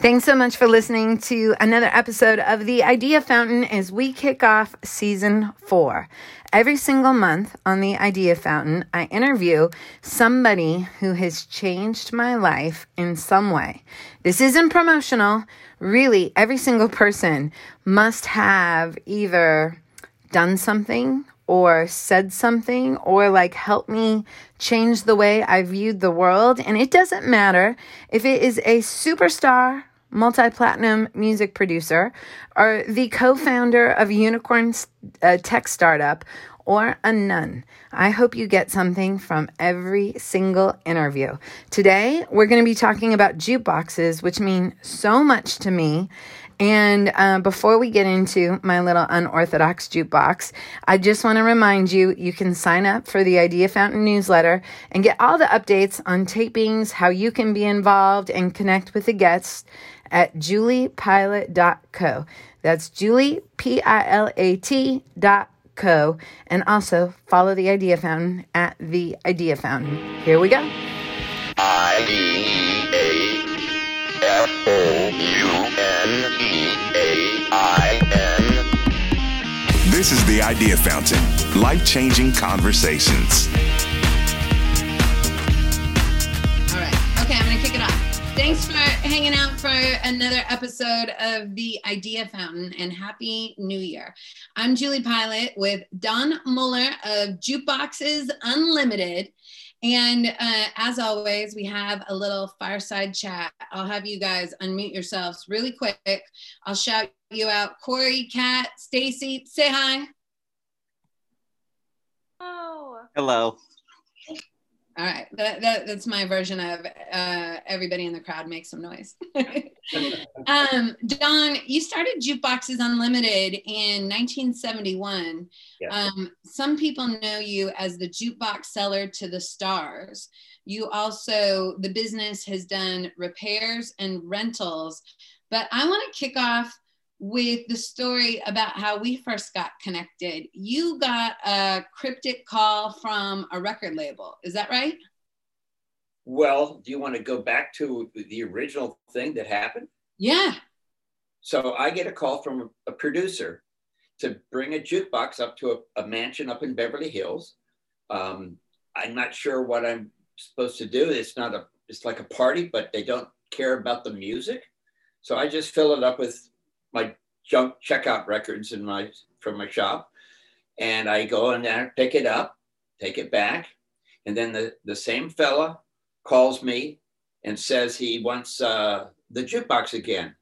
Thanks so much for listening to another episode of The Idea Fountain as we kick off season four. Every single month on The Idea Fountain, I interview somebody who has changed my life in some way. This isn't promotional. Really, every single person must have either done something or said something or like helped me change the way I viewed the world. And it doesn't matter if it is a superstar multi platinum music producer or the co founder of unicorn uh, tech startup or a nun. I hope you get something from every single interview. Today, we're going to be talking about jukeboxes, which mean so much to me and uh, before we get into my little unorthodox jukebox, I just want to remind you you can sign up for the Idea Fountain newsletter and get all the updates on tapings, how you can be involved, and connect with the guests at juliepilat.co. That's Julie, P I L A T dot co. And also follow the Idea Fountain at the Idea Fountain. Here we go. I D A F O U N E A I N. This is the Idea Fountain life changing conversations. All right. Okay, I'm going to kick it off. Thanks for hanging out for another episode of the Idea Fountain and Happy New Year. I'm Julie Pilat with Don Muller of Jukeboxes Unlimited. And uh, as always, we have a little fireside chat. I'll have you guys unmute yourselves really quick. I'll shout you out. Corey, Kat, Stacy, say hi. Oh. Hello. All right, that, that, that's my version of uh, everybody in the crowd make some noise. um, Don, you started Jukeboxes Unlimited in 1971. Yes. Um, some people know you as the jukebox seller to the stars. You also, the business has done repairs and rentals. But I want to kick off with the story about how we first got connected. You got a cryptic call from a record label. Is that right? Well, do you want to go back to the original thing that happened? Yeah. So I get a call from a producer to bring a jukebox up to a, a mansion up in Beverly Hills. Um, I'm not sure what I'm supposed to do. It's not a, it's like a party, but they don't care about the music. So I just fill it up with my junk checkout records in my from my shop, and I go in there, pick it up, take it back, and then the the same fella calls me and says he wants uh, the jukebox again,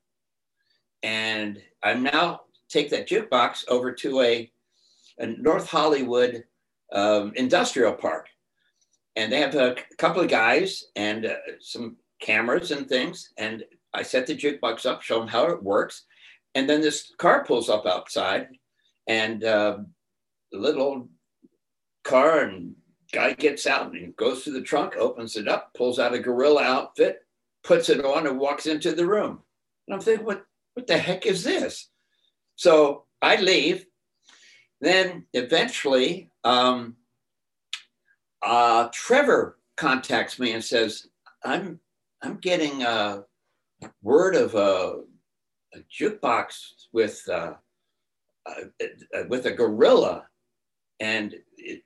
and I now take that jukebox over to a, a North Hollywood um, industrial park, and they have a couple of guys and uh, some cameras and things, and I set the jukebox up, show them how it works, and then this car pulls up outside, and uh, the little car and guy gets out and goes to the trunk, opens it up, pulls out a gorilla outfit, puts it on, and walks into the room. And I'm thinking, what, what the heck is this? So I leave. Then eventually, um, uh, Trevor contacts me and says, "I'm I'm getting a word of a a jukebox with uh, uh, with a gorilla, and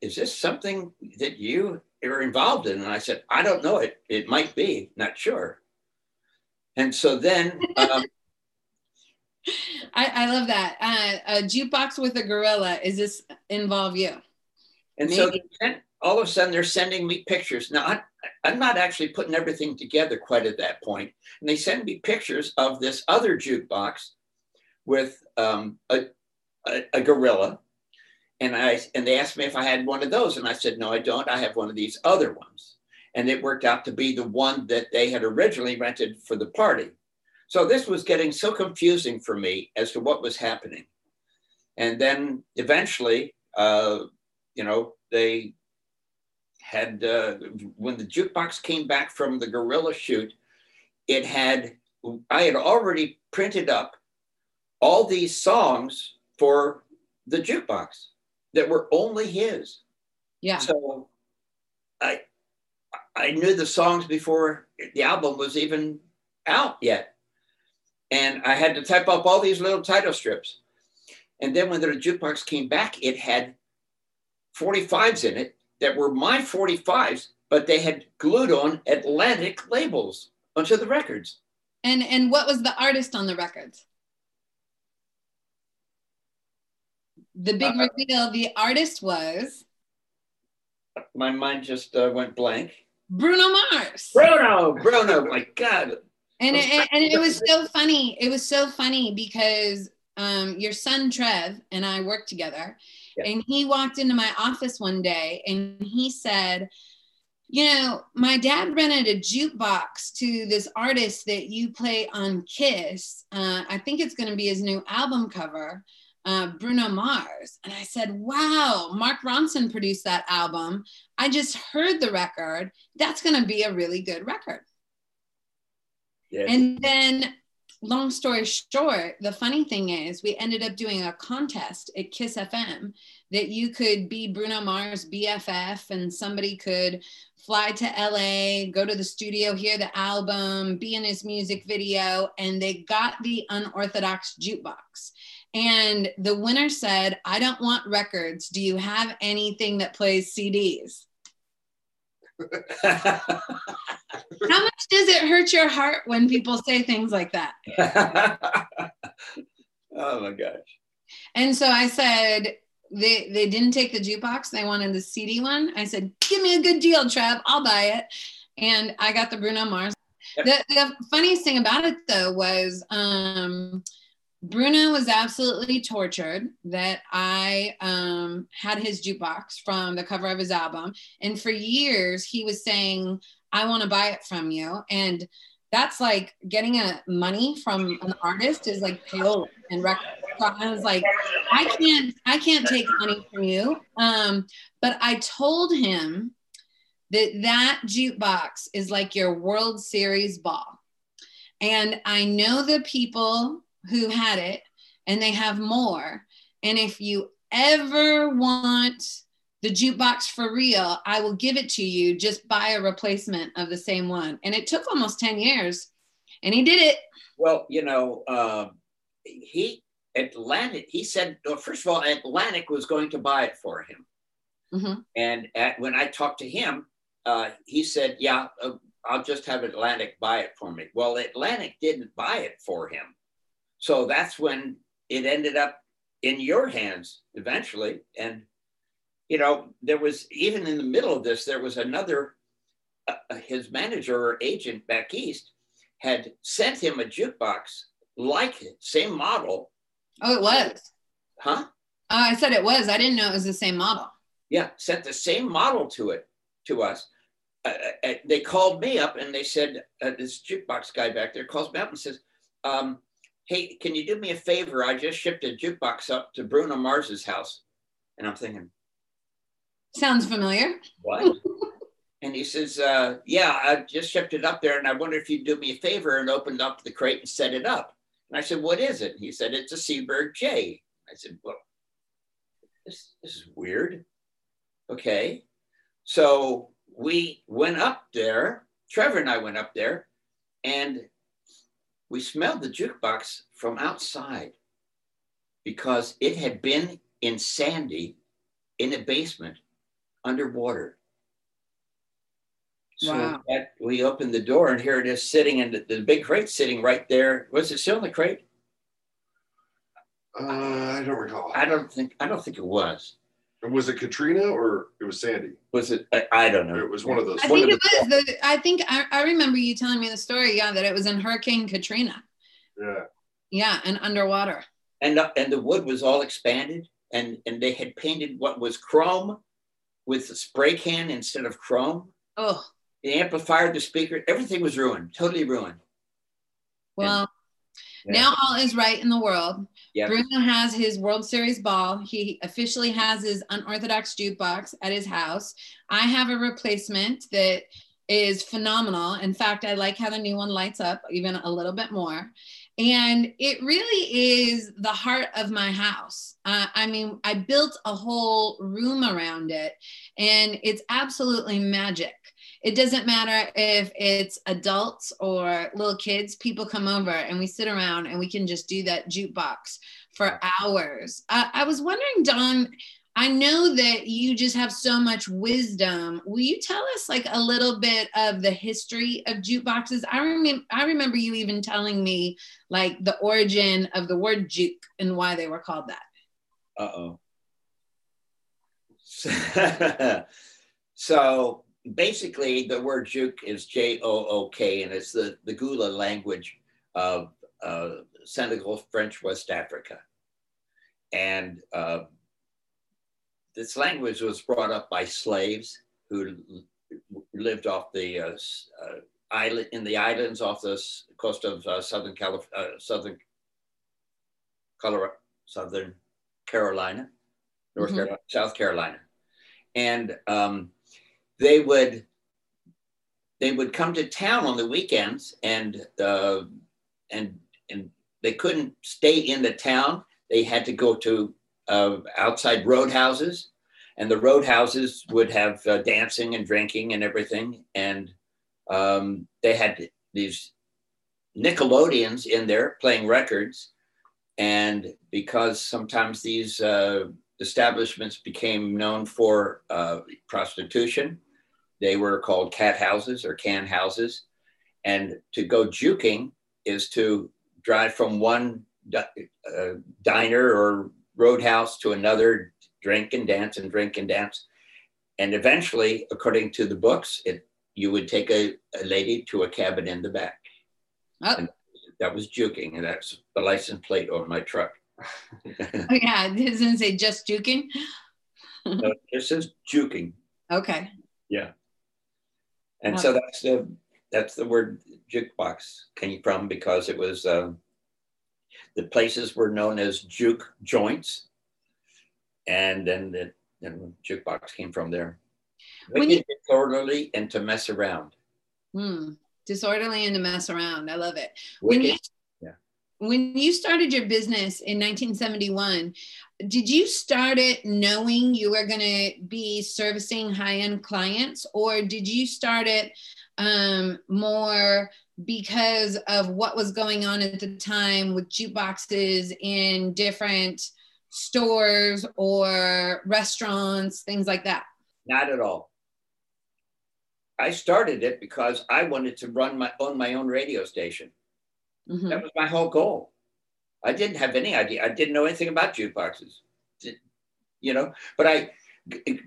is this something that you are involved in? And I said, I don't know. It it might be, not sure. And so then. Um, I, I, love that. Uh, a jukebox with a gorilla. Is this involve you? And Maybe. so all of a sudden they're sending me pictures. Now I, I'm not actually putting everything together quite at that point. And they send me pictures of this other jukebox with um, a, a, a, gorilla. And I and they asked me if I had one of those. And I said, no, I don't. I have one of these other ones. And it worked out to be the one that they had originally rented for the party. So this was getting so confusing for me as to what was happening. And then eventually, uh, you know, they had uh, when the jukebox came back from the gorilla shoot, it had I had already printed up all these songs for the jukebox that were only his. Yeah. So I I knew the songs before the album was even out yet. And I had to type up all these little title strips. And then when the jukebox came back, it had 45s in it that were my 45s, but they had glued on Atlantic labels onto the records. And and what was the artist on the records? The big uh, reveal, the artist was. My mind just uh, went blank. Bruno Mars. Bruno, Bruno, my God. And it, and it was so funny. It was so funny because um, your son Trev and I worked together, yeah. and he walked into my office one day and he said, "You know, my dad rented a jukebox to this artist that you play on Kiss. Uh, I think it's going to be his new album cover." Uh, Bruno Mars. And I said, wow, Mark Ronson produced that album. I just heard the record. That's going to be a really good record. Yeah. And then, long story short, the funny thing is, we ended up doing a contest at Kiss FM that you could be Bruno Mars BFF and somebody could fly to LA, go to the studio, hear the album, be in his music video, and they got the unorthodox jukebox. And the winner said, I don't want records. Do you have anything that plays CDs? How much does it hurt your heart when people say things like that? oh my gosh. And so I said, they, they didn't take the jukebox. They wanted the CD one. I said, give me a good deal, Trev. I'll buy it. And I got the Bruno Mars. Yep. The, the funniest thing about it though was um, Bruno was absolutely tortured that I um, had his jukebox from the cover of his album. And for years, he was saying, I want to buy it from you. And that's like getting a money from an artist is like payola and record. I was like, I can't, I can't take money from you. Um, but I told him that that jukebox is like your World Series ball. And I know the people who had it and they have more. And if you ever want the jukebox for real, I will give it to you. Just buy a replacement of the same one. And it took almost 10 years and he did it. Well, you know, uh, he, Atlantic, he said, well, first of all, Atlantic was going to buy it for him. Mm-hmm. And at, when I talked to him, uh, he said, yeah, uh, I'll just have Atlantic buy it for me. Well, Atlantic didn't buy it for him. So that's when it ended up in your hands eventually. And, you know, there was even in the middle of this, there was another, uh, uh his manager or agent back east had sent him a jukebox like it, same model. Oh, it was. Huh? Uh, I said it was. I didn't know it was the same model. Yeah, sent the same model to it to us. Uh, uh, uh they called me up and they said, this jukebox guy back there calls me up and says, um, hey, can you do me a favor? I just shipped a jukebox up to Bruno Mars's house. And I'm thinking, sounds familiar. What? and he says, uh, yeah, I just shipped it up there. And I wonder if you'd do me a favor and opened up the crate and set it up. And I said, what is it? He said, it's a Seeburg J. I said, well, this, this is weird. Okay. So we went up there. Trevor and I went up there and we smelled the jukebox from outside because it had been in Sandy in a basement underwater. So wow. that, we opened the door and here it is sitting in the, the big crate sitting right there. Was it still in the crate? Uh, I don't recall. I don't think I don't think it was. Was it Katrina or it was Sandy? Was it? I, I don't know. It was one of those. I think it was. The, I think I, I remember you telling me the story. Yeah, that it was in Hurricane Katrina. Yeah. Yeah, and underwater. And uh, and the wood was all expanded, and and they had painted what was chrome with the spray can instead of chrome. Oh. The amplifier, the speaker, everything was ruined, totally ruined. Well. Yeah. Now all is right in the world. Yep. Bruno has his World Series ball. He officially has his unorthodox jukebox at his house. I have a replacement that is phenomenal. In fact, I like how the new one lights up even a little bit more. And it really is the heart of my house. Uh, I mean, I built a whole room around it, and it's absolutely magic. It doesn't matter if it's adults or little kids, people come over and we sit around and we can just do that jukebox for hours. I, I was wondering, Don, I know that you just have so much wisdom. Will you tell us like a little bit of the history of jukeboxes? I remember I remember you even telling me like the origin of the word juke and why they were called that. Uh-oh. so basically the word juke is J-O-O-K and it's the, the Gullah language of uh, Senegal, French, West Africa. And uh, this language was brought up by slaves who lived off the uh, uh, island in the islands off the coast of uh, southern California, uh, southern Colorado, southern Carolina, North mm-hmm. Carolina, South Carolina, and um, they would they would come to town on the weekends and uh, and and they couldn't stay in the town. They had to go to uh, outside roadhouses, and the roadhouses would have uh, dancing and drinking and everything. And um, they had these Nickelodeons in there playing records. And because sometimes these uh, establishments became known for uh, prostitution, they were called cat houses or can houses. And to go juking is to drive from one uh, diner or roadhouse to another, drink and dance and drink and dance. And eventually, according to the books, it you would take a, a lady to a cabin in the back. Oh. That was juking, and that's the license plate on my truck. oh, yeah, it doesn't say just juking. no, it says juking. Okay. Yeah. And so that's the that's the word jukebox came from because it was uh, the places were known as juke joints, and then the jukebox came from there. When you, disorderly and to mess around. Hmm. Disorderly and to mess around. I love it. When you, yeah. when you started your business in 1971, did you start it knowing you were going to be servicing high end clients, or did you start it um, more because of what was going on at the time with jukeboxes in different stores or restaurants, things like that? Not at all. I started it because I wanted to run my own my own radio station. Mm-hmm. That was my whole goal. I didn't have any idea. I didn't know anything about jukeboxes, you know. But I,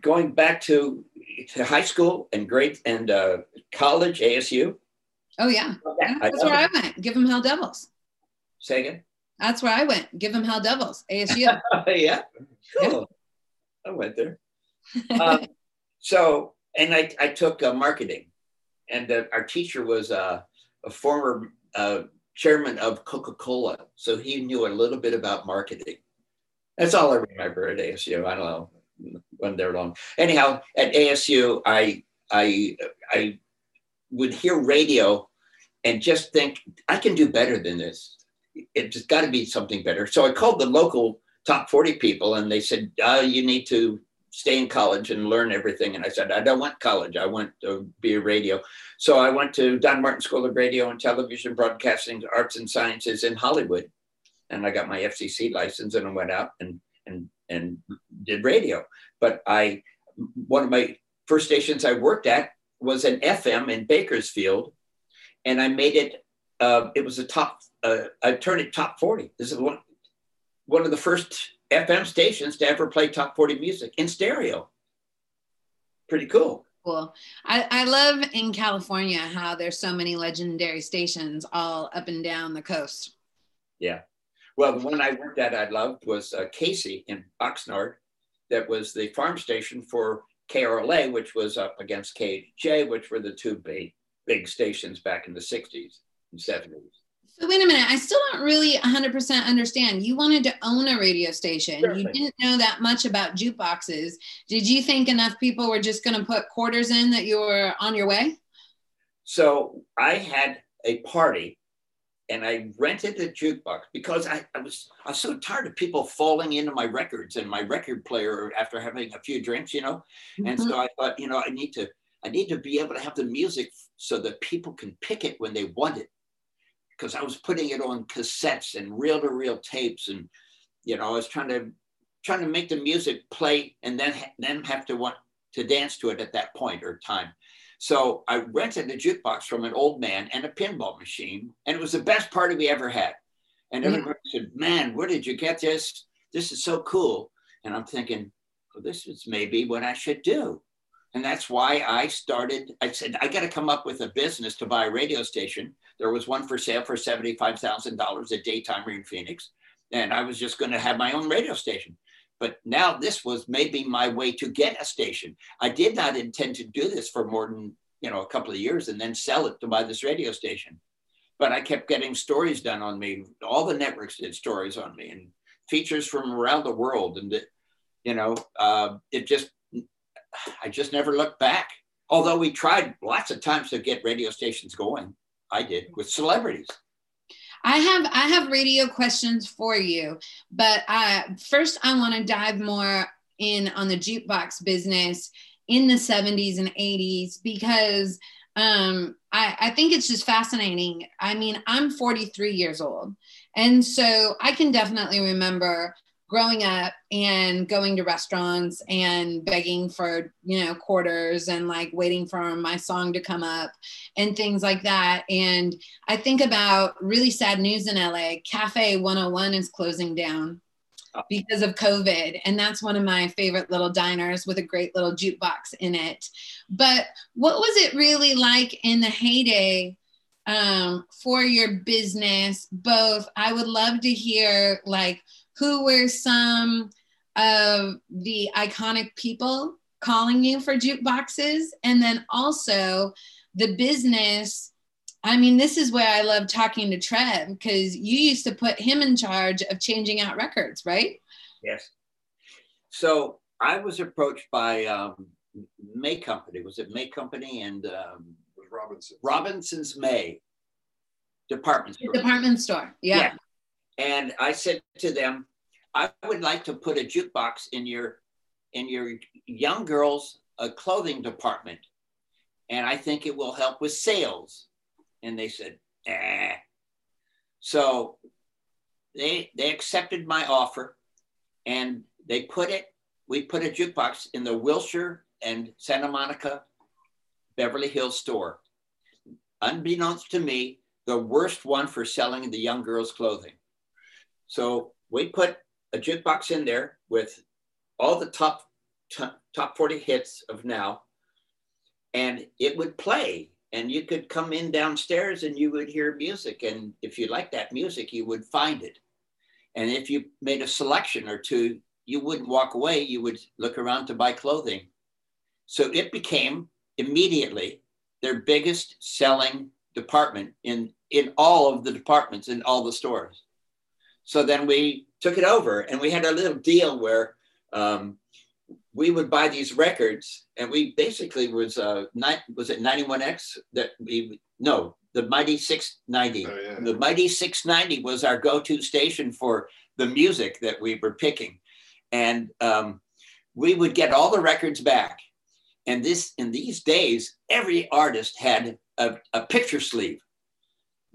going back to, to high school and great and uh, college, ASU. Oh yeah, that's where I went. Give them Hell Devils. Say again. That's where I went. Give them Hell Devils. ASU. yeah, cool. Yeah. I went there. um, so, and I, I took uh, marketing, and uh, our teacher was uh, a former uh, chairman of Coca Cola, so he knew a little bit about marketing. That's all I remember at ASU. I don't know when they're long. Anyhow, at ASU, I I I would hear radio and just think I can do better than this it just got to be something better. So I called the local top 40 people and they said, oh, you need to stay in college and learn everything. And I said, I don't want college. I want to be a radio. So I went to Don Martin School of Radio and Television Broadcasting Arts and Sciences in Hollywood. And I got my FCC license and I went out and, and, and did radio. But I, one of my first stations I worked at was an FM in Bakersfield. And I made it, uh, it was a top uh, I turned it top 40. This is one, one of the first FM stations to ever play top 40 music in stereo. Pretty cool. Cool. I, I love in California how there's so many legendary stations all up and down the coast. Yeah. Well, the one I worked at I loved was uh, Casey in Oxnard. That was the farm station for KRLA, which was up against KHJ, which were the two big, big stations back in the 60s and 70s. So wait a minute. I still don't really 100% understand. You wanted to own a radio station. You didn't know that much about jukeboxes. Did you think enough people were just going to put quarters in that you were on your way? So I had a party and I rented a jukebox because I, I, was I was so tired of people falling into my records and my record player after having a few drinks, you know. Mm-hmm. And so I thought, you know, I need to I need to be able to have the music so that people can pick it when they want it. Because I was putting it on cassettes and reel-to-reel tapes, and you know, I was trying to trying to make the music play and then then have to want to dance to it at that point or time. So I rented a jukebox from an old man and a pinball machine, and it was the best party we ever had. And everybody yeah. said, "Man, where did you get this? This is so cool." And I'm thinking, well, this is maybe what I should do. And that's why I started. I said, I got to come up with a business to buy a radio station. There was one for sale for $75,000 at Daytime in Phoenix. And I was just going to have my own radio station. But now this was maybe my way to get a station. I did not intend to do this for more than, you know, a couple of years and then sell it to buy this radio station. But I kept getting stories done on me. All the networks did stories on me and features from around the world. And, it, you know, uh, it just I just never looked back. Although we tried lots of times to get radio stations going, I did with celebrities. I have I have radio questions for you, but uh, first I want to dive more in on the jukebox business in the 70s and 80s because um, I, I think it's just fascinating. I mean, I'm 43 years old, and so I can definitely remember growing up and going to restaurants and begging for you know quarters and like waiting for my song to come up and things like that. And i think about really sad news in la cafe 101 is closing down oh. because of covid and that's one of my favorite little diners with a great little jukebox in it. But what was it really like in the heyday um, for your business? Both i would love to hear like who were some of the iconic people calling you for jukeboxes. And then also the business. I mean this is where i love talking to trev because you used to put him in charge of changing out records right? Yes. So i was approached by um, may company. Was it may company and um, robinson robinson's may department store. Department store yeah. yeah and I said to them, I would like to put a jukebox in your in your young girls uh, clothing department, and I think it will help with sales. And they said, eh. So they they accepted my offer, and they put it. We put a jukebox in the Wilshire and Santa Monica Beverly Hills store. Unbeknownst to me, the worst one for selling the young girls' clothing. So we put a jukebox in there with all the top top 40 hits of now and it would play and you could come in downstairs and you would hear music and if you like that music you would find it. And if you made a selection or two you wouldn't walk away you would look around to buy clothing. So it became immediately their biggest selling department in in all of the departments in all the stores so then we took it over and we had a little deal where um, we would buy these records and we basically was uh was it 91x that we no the mighty 690 oh, yeah. the mighty 690 was our go-to station for the music that we were picking. And um, we would get all the records back. And this in these days every artist had a, a picture sleeve.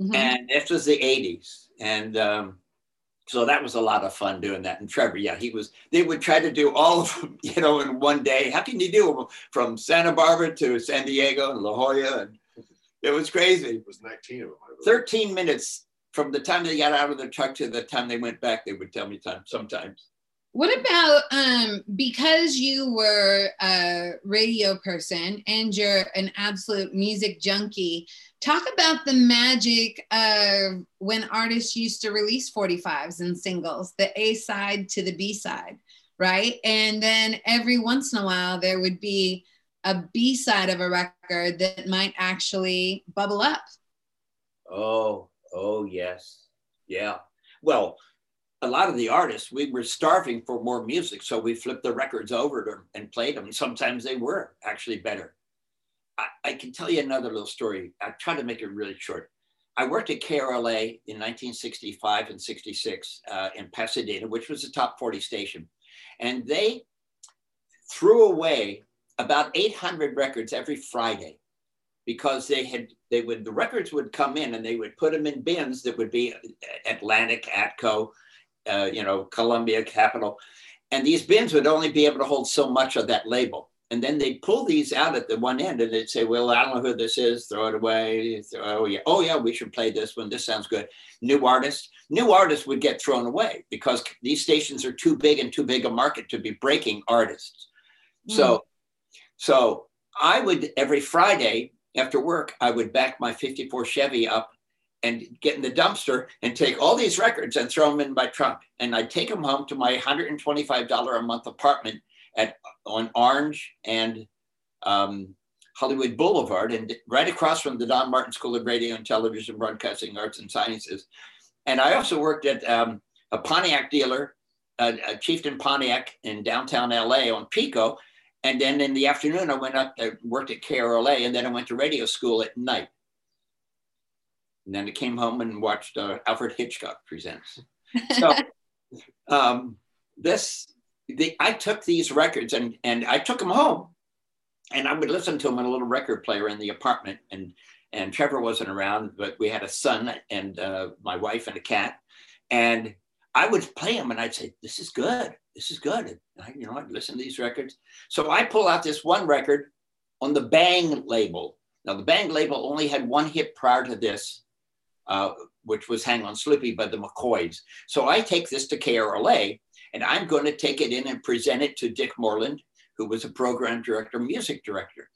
Mm-hmm. and this was the 80s and um, so that was a lot of fun doing that. And Trevor, yeah, he was. They would try to do all of them, you know, in one day. How can you do them from Santa Barbara to San Diego and La Jolla? And it was crazy. It was 19 of them. 13 minutes from the time they got out of the truck to the time they went back. They would tell me time sometimes. What about um, because you were a radio person and you're an absolute music junkie? Talk about the magic of when artists used to release 45s and singles, the A side to the B side, right? And then every once in a while, there would be a B side of a record that might actually bubble up. Oh, oh, yes. Yeah. Well, a lot of the artists, we were starving for more music. So we flipped the records over to, and played them. Sometimes they were actually better. I, I, can tell you another little story. I try to make it really short. I worked at KRLA in 1965 and 66 uh, in Pasadena, which was a top 40 station. And they threw away about 800 records every Friday because they had they would the records would come in and they would put them in bins that would be Atlantic, Atco, uh, you know, Columbia, Capitol, and these bins would only be able to hold so much of that label. And then they'd pull these out at the one end and they'd say, Well, I don't know who this is, throw it away. Oh, yeah. Oh, yeah, we should play this one. This sounds good. New artists. New artists would get thrown away because these stations are too big and too big a market to be breaking artists. Mm. So, so I would every Friday after work, I would back my 54 Chevy up and get in the dumpster and take all these records and throw them in my trunk. And I'd take them home to my $125 a month apartment at on Orange and um, Hollywood Boulevard, and right across from the Don Martin School of Radio and Television Broadcasting Arts and Sciences. And I also worked at um, a Pontiac dealer, a Chieftain Pontiac in downtown LA on Pico. And then in the afternoon, I went up, I worked at KRLA, and then I went to radio school at night. And then I came home and watched uh, Alfred Hitchcock Presents. So um, this the, I took these records and, and I took them home and I would listen to them on a little record player in the apartment. And, and Trevor wasn't around, but we had a son and uh, my wife and a cat. And I would play them and I'd say, this is good. This is good. And I, you know, I'd listen to these records. So I pull out this one record on the Bang label. Now the Bang label only had one hit prior to this, uh, which was Hang on Sloopy by the McCoys. So I take this to KRLA and I'm going to take it in and present it to Dick Moreland, who was a program director, music director.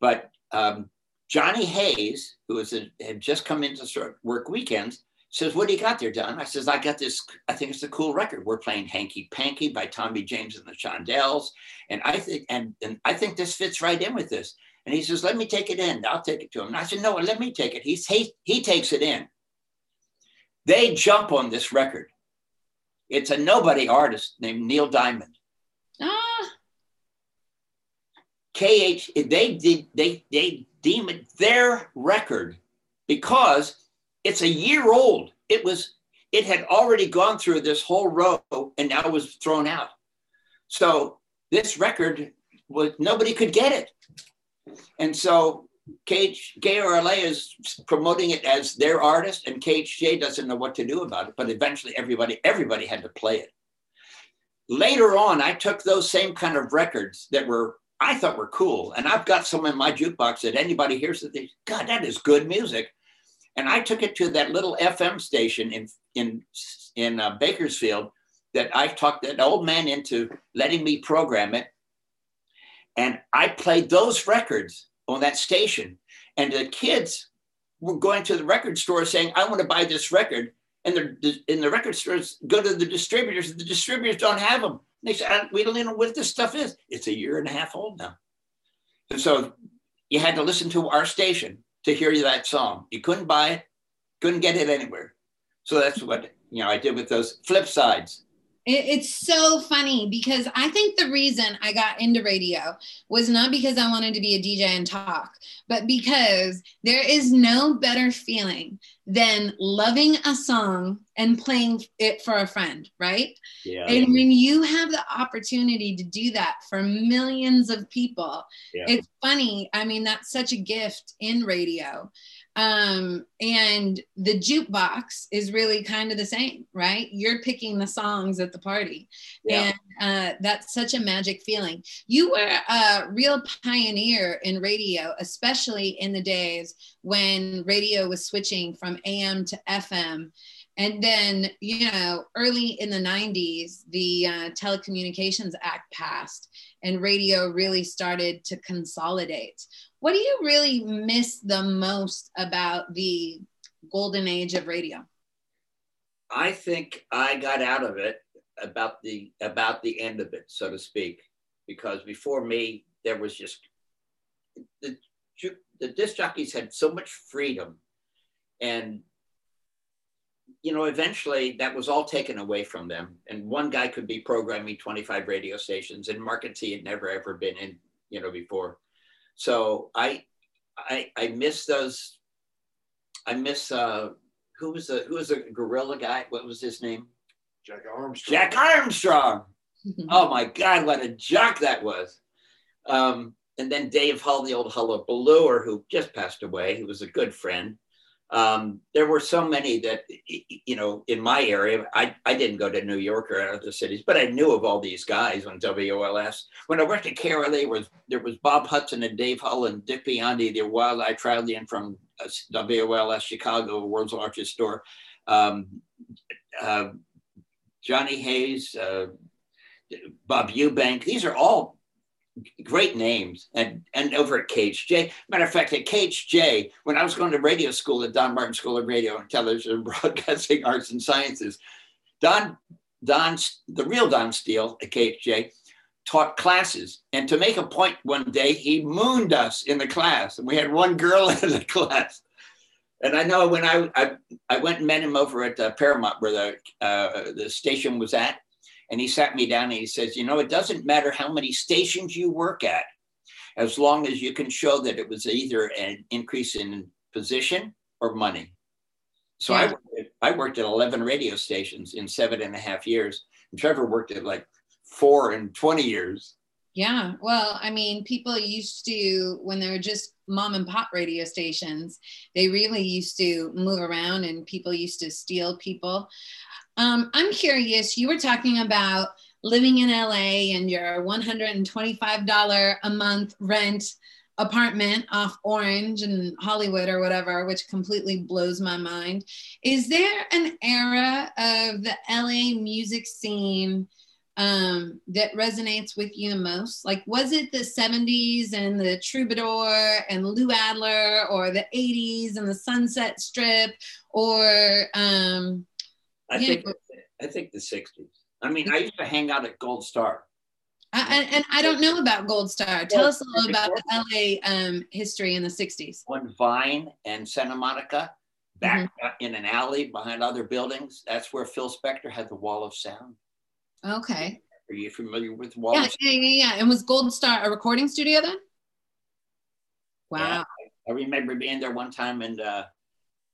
But um, Johnny Hayes, who a, had just come in to work weekends, says, What do you got there, Don? I says, I got this, I think it's a cool record. We're playing Hanky Panky by Tommy James and the Shondells. And I and, and I think this fits right in with this. And he says, Let me take it in. I'll take it to him. And I said, No, let me take it. He's, he, he takes it in. They jump on this record. It's a nobody artist named Neil Diamond. Ah. KH, they did they they deem it their record because it's a year old. It was it had already gone through this whole row and now was thrown out. So this record was nobody could get it. And so Cage KRLA is promoting it as their artist, and KHJ doesn't know what to do about it. But eventually, everybody everybody had to play it. Later on, I took those same kind of records that were I thought were cool, and I've got some in my jukebox that anybody hears that they God that is good music, and I took it to that little FM station in in in uh, Bakersfield that I talked that old man into letting me program it, and I played those records on that station. And the kids were going to the record store saying, I want to buy this record. And the, in the record stores go to the distributors. The distributors don't have them. They said, we don't even know what this stuff is. It's a year and a half old now. And so you had to listen to our station to hear that song. You couldn't buy it, couldn't get it anywhere. So that's what you know I did with those flip sides. It, it's so funny because I think the reason I got into radio was not because I wanted to be a DJ and talk, but because there is no better feeling than loving a song and playing it for a friend, right? Yeah. And when you have the opportunity to do that for millions of people, yeah. it's funny. I mean, that's such a gift in radio. Um, and the jukebox is really kind of the same, right? You're picking the songs at the party. Yeah. And uh, that's such a magic feeling. You were a real pioneer in radio, especially in the days when radio was switching from AM to FM. And then, you know, early in the 90s, the uh, Telecommunications Act passed and radio really started to consolidate. What do you really miss the most about the golden age of radio? I think I got out of it about the about the end of it, so to speak, because before me there was just the the disc jockeys had so much freedom, and you know eventually that was all taken away from them, and one guy could be programming twenty five radio stations, and markets he had never ever been in, you know, before. So I, I, I miss those. I miss uh, who was the who was the gorilla guy? What was his name? Jack Armstrong. Jack Armstrong. oh my God, what a jock that was. Um, and then Dave Hull, the old hullabalooer who just passed away, who was a good friend. Um, there were so many that, you know, in my area, I, I didn't go to New York or other cities, but I knew of all these guys on WLS. When I worked at KRLA, was there was Bob Hudson and Dave Hull and Dick Biondi, the wildlife trialian from uh, WLS Chicago, world's largest store. Um, uh, Johnny Hayes, uh, Bob Eubank. These are all great names and and over at KHJ. Matter of fact, at KHJ, when I was going to radio school at Don Martin School of Radio and Television and Broadcasting Arts and Sciences, Don Don the real Don Steele at KHJ taught classes. And to make a point one day, he mooned us in the class, and we had one girl in the class. And I know when I I, I went and met him over at uh, Paramount, where the uh, the station was at, and he sat me down and he says, You know, it doesn't matter how many stations you work at, as long as you can show that it was either an increase in position or money. So yeah. I, worked at, I worked at 11 radio stations in seven and a half years. And Trevor worked at like four and 20 years. Yeah. Well, I mean, people used to, when they were just mom and pop radio stations, they really used to move around and people used to steal people. Um, I'm curious, you were talking about living in LA and your $125 a month rent apartment off Orange and Hollywood or whatever, which completely blows my mind. Is there an era of the LA music scene um, that resonates with you the most? Like, was it the 70s and the Troubadour and Lou Adler, or the 80s and the Sunset Strip, or um, I yeah. think I think the 60s. I mean, I used to hang out at Gold Star. I, and, I don't know about Gold Star. Tell us a little about the LA um, history in the 60s. When Vine and Santa Monica, back mm-hmm. in an alley behind other buildings, that's where Phil Spector had the Wall of Sound. Okay. Are you familiar with Wall yeah, yeah, yeah, yeah. And was Gold Star a recording studio then? Wow. Yeah, I remember being there one time and uh,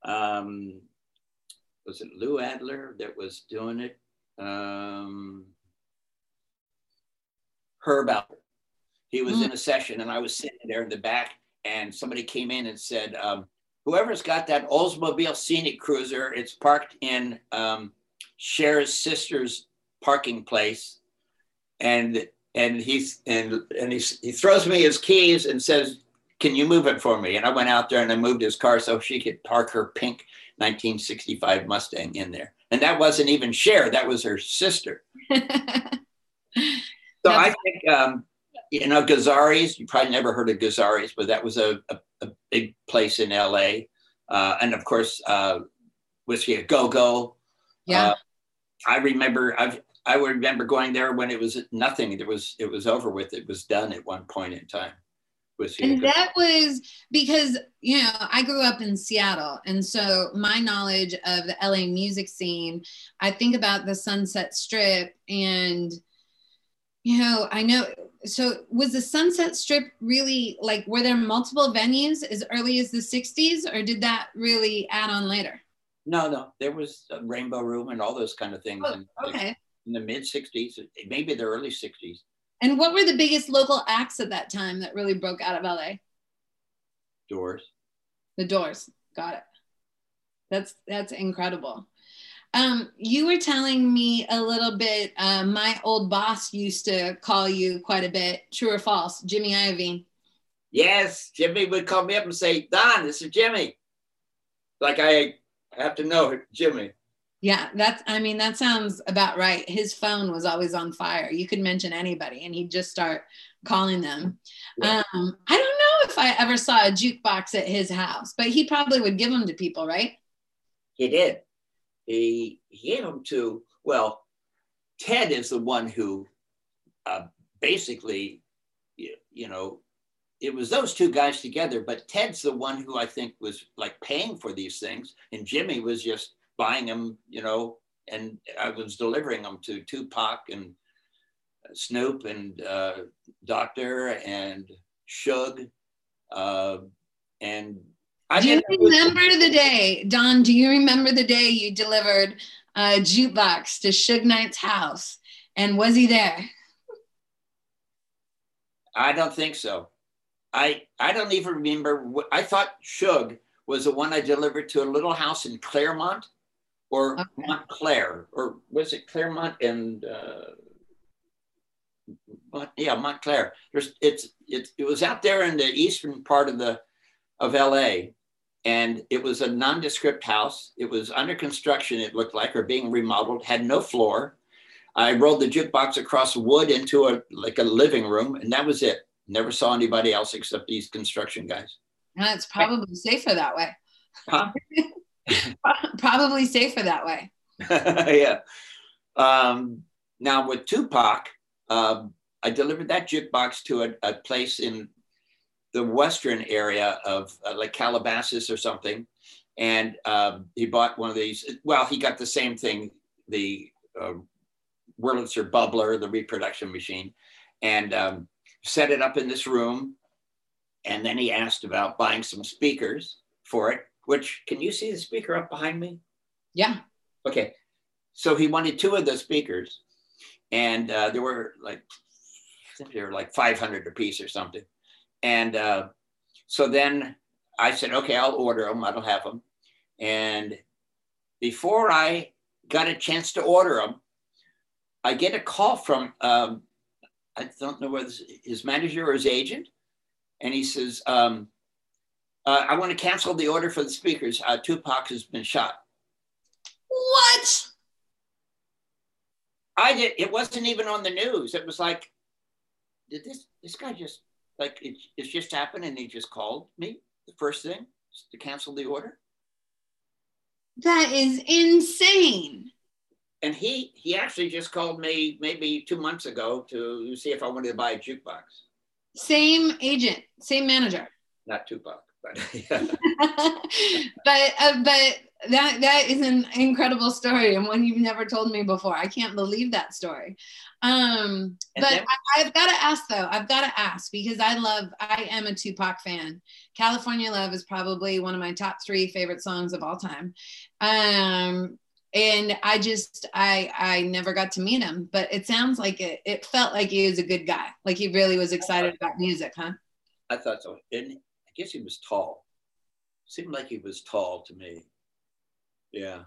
um, was it Lou Adler that was doing it? Um, Herb. He was mm. in a session and I was sitting there in the back and somebody came in and said, um, whoever's got that Oldsmobile Scenic Cruiser, it's parked in um, Cher's sister's parking place. And and he's and and he, he throws me his keys and says, "Can you move it for me?" And I went out there and I moved his car so she could park her pink 1965 Mustang in there. And that wasn't even Cher, that was her sister. so I think, um, you know, Gazzarri's, you probably never heard of Gazzarri's, but that was a, a, a big place in LA. Uh, and of course, uh, Whisky a Go Go. Yeah. Uh, I remember, I've, I remember going there when it was nothing. It was, it was over with. It was done at one point in time and that was because you know i grew up in seattle and so my knowledge of the la music scene i think about the sunset strip and you know i know so was the sunset strip really like were there multiple venues as early as the 60s or did that really add on later no no there was rainbow room and all those kind of things oh, in, okay. in the mid 60s maybe the early 60s and what were the biggest local acts at that time that really broke out of LA? Doors. The Doors. Got it. That's that's incredible. Um, you were telling me a little bit. Uh, my old boss used to call you quite a bit. True or false? Jimmy Iovine. Yes, Jimmy would call me up and say, "Don, this is Jimmy." Like I have to know Jimmy. Yeah, that's, I mean, that sounds about right. His phone was always on fire. You could mention anybody and he'd just start calling them. Yeah. Um, I don't know if I ever saw a jukebox at his house, but he probably would give them to people, right? He did. He, he gave them to, well, Ted is the one who uh, basically, you, you know, it was those two guys together, but Ted's the one who I think was like paying for these things, and Jimmy was just buying them, you know, and I was delivering them to Tupac and Snoop and uh, Doctor and Suge. Uh, and I do you remember the day, Don? Do you remember the day you delivered a jukebox to Suge Knight's house? And was he there? I don't think so. I I don't even remember. What, I thought Suge was the one I delivered to a little house in Claremont or Okay. Montclair, or was it Claremont and uh, Mont- yeah, Montclair. There's it's it's it was out there in the eastern part of the of LA, and it was a nondescript house. It was under construction. It looked like or being remodeled. Had no floor. I rolled the jukebox across wood into a like a living room, and that was it. Never saw anybody else except these construction guys. And it's probably safer that way. Huh? Probably safer that way. yeah. Um, now with Tupac, um, I delivered that jukebox to a, a place in the western area of uh, like Calabasas or something, and um, he bought one of these. Well, he got the same thing, the uh, Wurlitzer bubbler, the reproduction machine, and um, set it up in this room. And then he asked about buying some speakers for it. Which can you see the speaker up behind me? Yeah. Okay. So he wanted two of the speakers, and uh, there were like, they were like 500 a piece or something. And uh, so then I said, okay, I'll order them. I don't have them. And before I got a chance to order them, I get a call from, um, I don't know whether his manager or his agent. And he says, um, uh, I want to cancel the order for the speakers. Uh, Tupac has been shot. What? I did. It wasn't even on the news. It was like, did this this guy just like it, it's just happened and he just called me the first thing to cancel the order. That is insane. And he he actually just called me maybe two months ago to see if I wanted to buy a jukebox. Same agent, same manager. Not Tupac, but yeah. but uh, but that that is an incredible story and one you've never told me before. I can't believe that story. Um, but then- I, I've got to ask though. I've got to ask because I love. I am a Tupac fan. California Love is probably one of my top three favorite songs of all time. Um, and I just I I never got to meet him, but it sounds like it. It felt like he was a good guy. Like he really was excited about music, huh? I thought so. And guess he was tall. Seemed like he was tall to me. Yeah.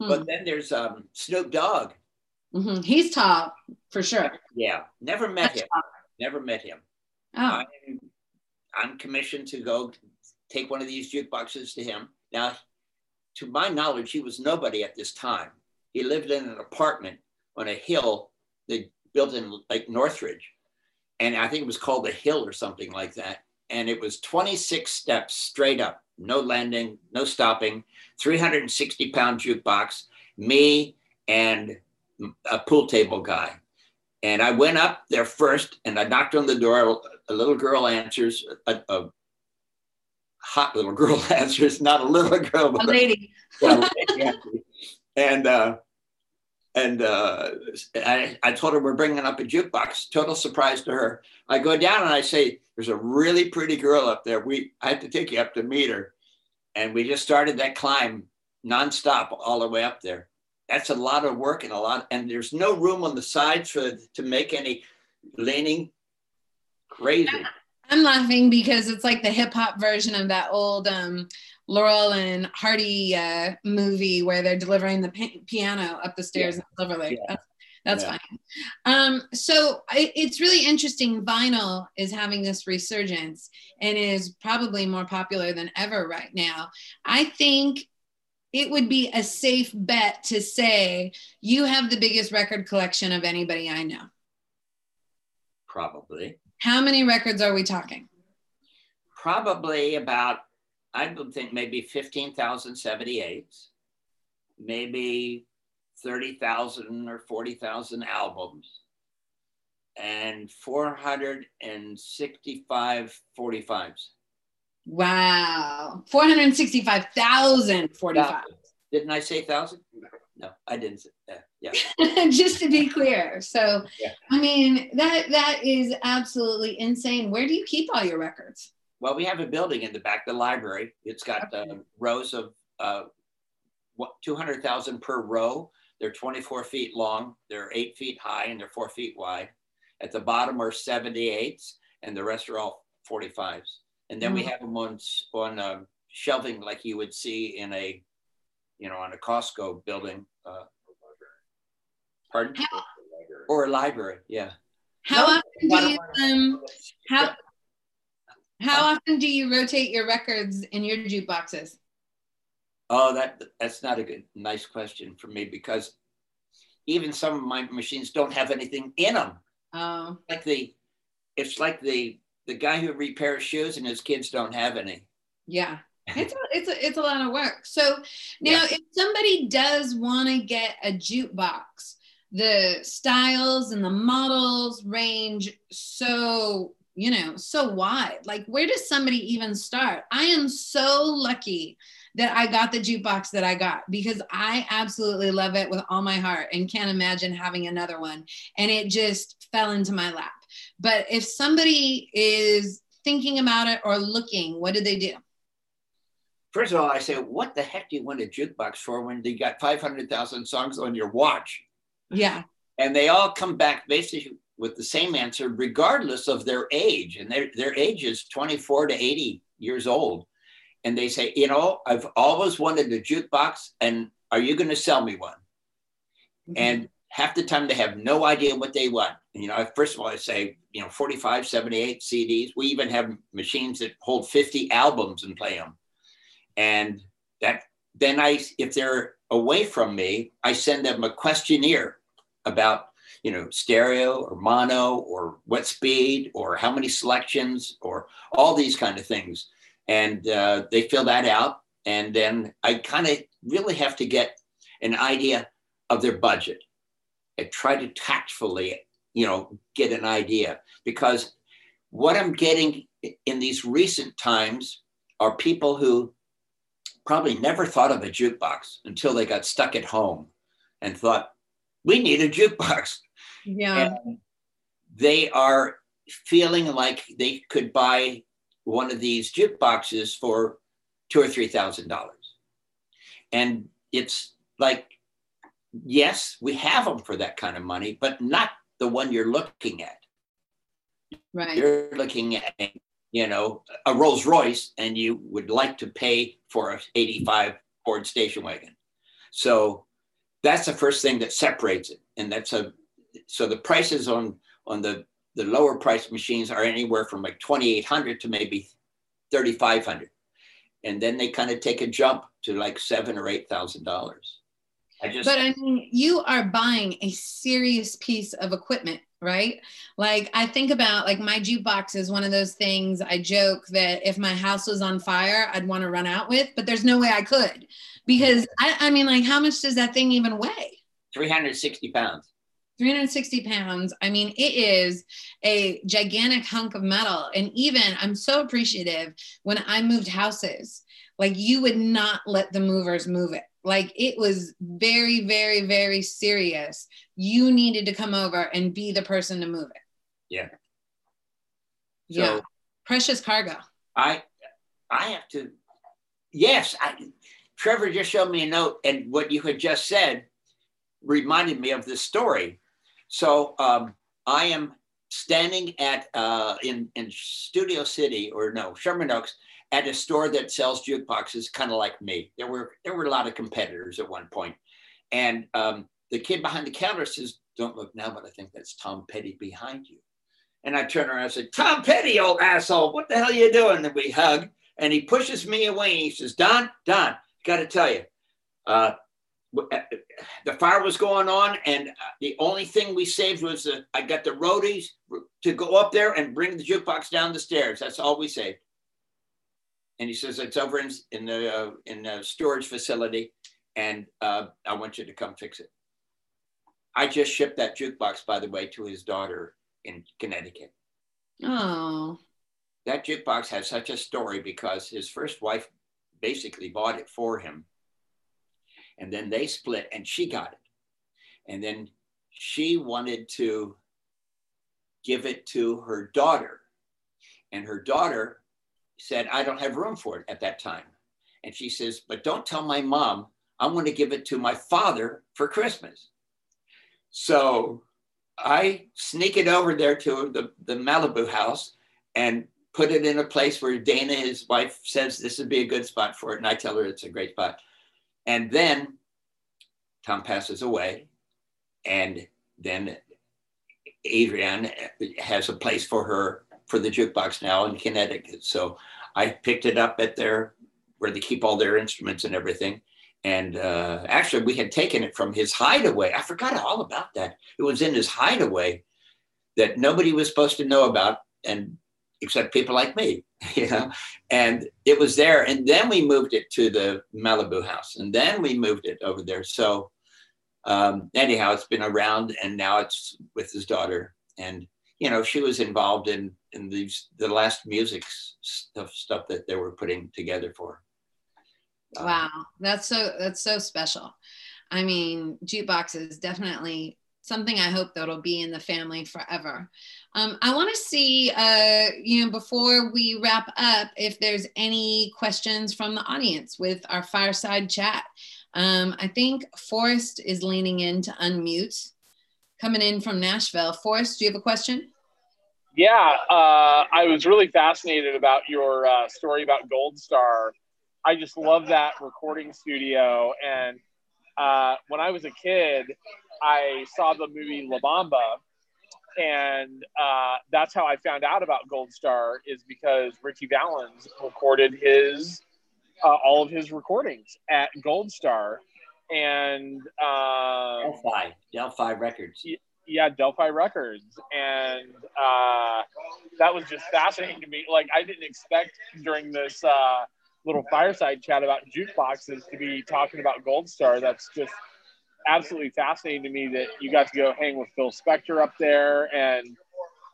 Hmm. But then there's um, Snoop Dogg. Mhm. He's tall for sure. Yeah. Never met him. Never met him. Oh, I'm, I'm commissioned to go take one of these jukeboxes to him. Now, to my knowledge, he was nobody at this time. He lived in an apartment on a hill they built in like Northridge. And I think it was called the Hill or something like that. And it was 26 steps straight up, no landing, no stopping, 360 pound jukebox, me and a pool table guy. And I went up there first and I knocked on the door. A little girl answers, a, a hot little girl answers, not a little girl, but a lady. yeah, and uh, and uh, I, I told her we're bringing up a jukebox. Total surprise to her. I go down and I say, "There's a really pretty girl up there. We I have to take you up to meet her." And we just started that climb nonstop all the way up there. That's a lot of work and a lot. And there's no room on the sides for to make any leaning. Crazy. I'm laughing because it's like the hip hop version of that old um, Laurel and Hardy uh, movie where they're delivering the pi- piano up the stairs in Silver Lake. Yeah. That's, that's Yeah. fine. Um, so I, it's really interesting. Vinyl is having this resurgence and is probably more popular than ever right now. I think it would be a safe bet to say you have the biggest record collection of anybody I know. Probably. How many records are we talking? probably about i would think maybe 15000 78s maybe 30000 or 40000 albums and 465 45s Wow. 465,045. didn't i say 1000 no i didn't say that yeah Just to be clear. So, Yeah. I mean, that that is absolutely insane. Where do you keep all your records? Well we have a building in the back the library it's got uh, rows of uh, what 200000 per row they're 24 feet long they're eight feet high and they're four feet wide at the bottom are 78s and the rest are all 45s. And then we Mhm. have them on, on um, shelving like you would see in a, you know, on a Costco building. Uh, pardon? Or a library, yeah. How No, often do you um how how often do you rotate your records in your jukeboxes? Oh, that that's not a good, nice question for me because even some of my machines don't have anything in them. Oh, Like the, it's like the the guy who repairs shoes and his kids don't have any. yeah. It's a, it's a, it's a lot of work. So now, if somebody does want to get a jukebox, the styles and the models range so you know so wide. Like, where does somebody even start? I am so lucky that I got the jukebox that I got because I absolutely love it with all my heart and can't imagine having another one. And it just fell into my lap. But if somebody is thinking about it or looking, what do they do? First of all, I say, what the heck do you want a jukebox for when you got 500,000 songs on your watch? Yeah. And they all come back basically with the same answer, regardless of their age. And their, their age is 24 to 80 years old. And they say, you know, I've always wanted a jukebox, and are you going to sell me one? Mm-hmm. And half the time they have no idea what they want. You know, first of all, I say, you know, 45, 78 CDs. We even have machines that hold 50 albums and play them. And that then I, if they're away from me, I send them a questionnaire about, you know, stereo or mono or what speed or how many selections or all these kind of things. And uh, they fill that out. And then I kind of really have to get an idea of their budget and try to tactfully, you know, get an idea because what I'm getting in these recent times are people who probably never thought of a jukebox until they got stuck at home and thought, we need a jukebox. Yeah. And they are feeling like they could buy one of these jukeboxes for two or three thousand dollars. And it's like, yes, we have them for that kind of money, but not the one you're looking at. Right. You're looking at, you know, a Rolls Royce, and you would like to pay for a 85 Ford station wagon. So that's the first thing that separates it. And that's a so the prices on on the the lower price machines are anywhere from like 2800 to maybe 3500 and then they kind of take a jump to like seven or eight thousand dollars i just But I mean, you are buying a serious piece of equipment, right? Like, I think about like my jukebox is one of those things I joke that if my house was on fire, I'd want to run out with, but there's no way I could because I, I mean, like, how much does that thing even weigh? 360 pounds 360 pounds. I mean, it is a gigantic hunk of metal. And even I'm so appreciative when I moved houses, like you would not let the movers move it. Like it was very, very, very serious. You needed to come over and be the person to move it. Yeah. yeah. So- Precious cargo. I I have to yes, I Trevor just showed me a note and what you had just said reminded me of this story. So um, I am standing at uh, in in Studio City or no Sherman Oaks at a store that sells jukeboxes, kind of like me. There were there were a lot of competitors at one point, and um, the kid behind the counter says, "Don't look now, but I think that's Tom Petty behind you." And I turn around and say, Tom Petty, old asshole, what the hell are you doing? And we hug. And he pushes me away and he says, Don, Don, got to tell you, uh, the fire was going on. And uh, the only thing we saved was uh, I got the roadies to go up there and bring the jukebox down the stairs. That's all we saved. And he says, it's over in, in the uh, in the storage facility. And uh, I want you to come fix it. I just shipped that jukebox, by the way, to his daughter in Connecticut. Oh, That jukebox has such a story because his first wife basically bought it for him. And then they split and she got it. And then she wanted to give it to her daughter. And her daughter said, I don't have room for it at that time. And she says, But don't tell my mom, I'm going to give it to my father for Christmas. So I sneak it over there to the, the Malibu house and put it in a place where Dana, his wife, says this would be a good spot for it, and I tell her it's a great spot. And then Tom passes away, and then Adrienne has a place for her for the jukebox now in Connecticut. So I picked it up at their where they keep all their instruments and everything. And uh, actually, we had taken it from his hideaway. I forgot all about that. It was in his hideaway that nobody was supposed to know about, and except people like me, you know. And it was there. And then we moved it to the Malibu house, and then we moved it over there. So um, anyhow, it's been around, and now it's with his daughter. And you know, she was involved in in these the last music stuff stuff that they were putting together for. Um, wow, that's so that's so special. I mean, jukebox is definitely something I hope that'll be in the family forever. Um, I want to see, uh, you know, before we wrap up, if there's any questions from the audience with our fireside chat. Um, I think Forrest is leaning in to unmute, coming in from Nashville. Forrest, do you have a question? Yeah, uh, I was really fascinated about your uh, story about Gold Star. I just love that recording studio. And uh, when I was a kid, I saw the movie La Bamba, and uh, that's how I found out about Gold Star is because Ritchie Valens recorded his uh, all of his recordings at Gold Star, and uh, Del-Fi, Del-Fi Records. Yeah, Del-Fi Records, and uh, that was just fascinating to me. Like I didn't expect during this uh, little fireside chat about jukeboxes to be talking about Gold Star. That's just absolutely fascinating to me that you got to go hang with Phil Spector up there. And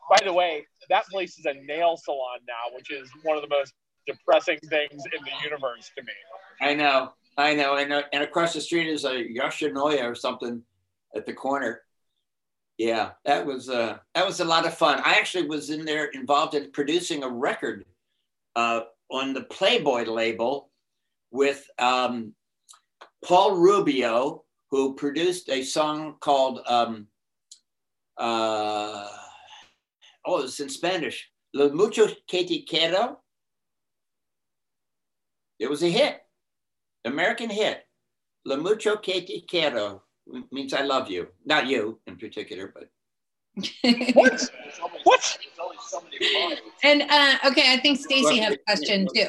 by the way, that place is a nail salon now, which is one of the most depressing things in the universe to me. I know, I know, and uh, and across the street is a Yoshinoya or something at the corner. Yeah, that was uh, that was a lot of fun. I actually was in there involved in producing a record uh, on the Playboy label with um, Paul Rubio, who produced a song called um, uh, oh, it's in Spanish, Lo mucho que te quiero. It was a hit, American hit. Lo mucho que te quiero means I love you. Not you in particular, but. what? What? And uh, okay, I think Stacy has a question too.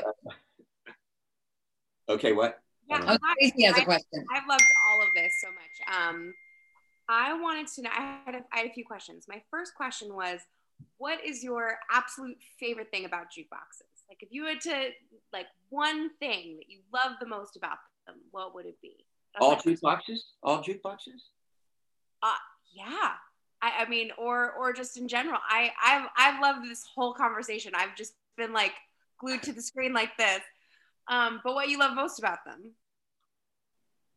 Okay, what? Yeah, oh, Stacy has a question. I've loved all of this so much. Um, I wanted to know. I had, a, I had a few questions. My first question was, what is your absolute favorite thing about jukeboxes? Like, if you had to like one thing that you love the most about them, what would it be? That's all jukeboxes? All jukeboxes? Uh, yeah. I, I mean, or or just in general. I I've I've loved this whole conversation. I've just been like glued to the screen like this. Um, but what you love most about them?